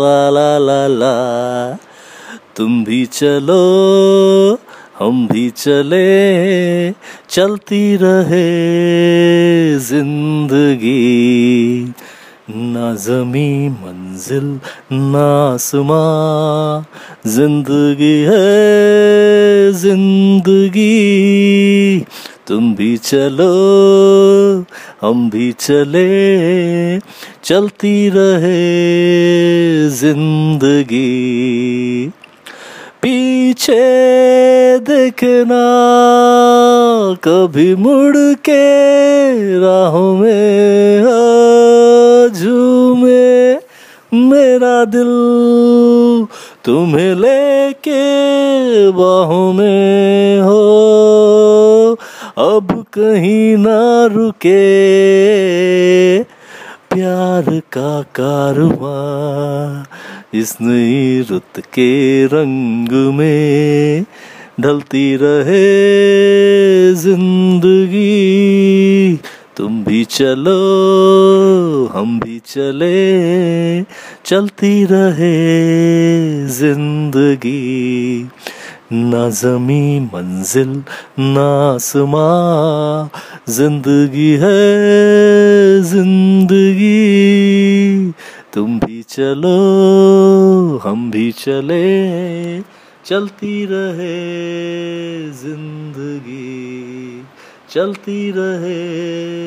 ला ला ला ला तुम भी चलो हम भी चले चलती रहे ज़िंदगी। ना जमी मंजिल ना आसमां ज़िंदगी है, ज़िंदगी। तुम भी चलो, हम भी चले। चलती रहे ज़िंदगी। पीछे देखना, कभी मुड़ के राहों में। दिल तुम्हें लेके बाहों में हो। अब कहीं ना रुके प्यार का कारवा इस नई रुत के रंग में ढलती रहे ज़िंदगी। चलो, हम भी चले, चलती रहे ज़िंदगी। ना जमी मंजिल, ना आसमां, ज़िंदगी है ज़िंदगी। तुम भी चलो, हम भी चले, चलती रहे ज़िंदगी। चलती रहे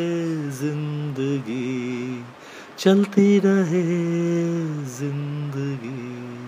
चलती रहे ज़िंदगी।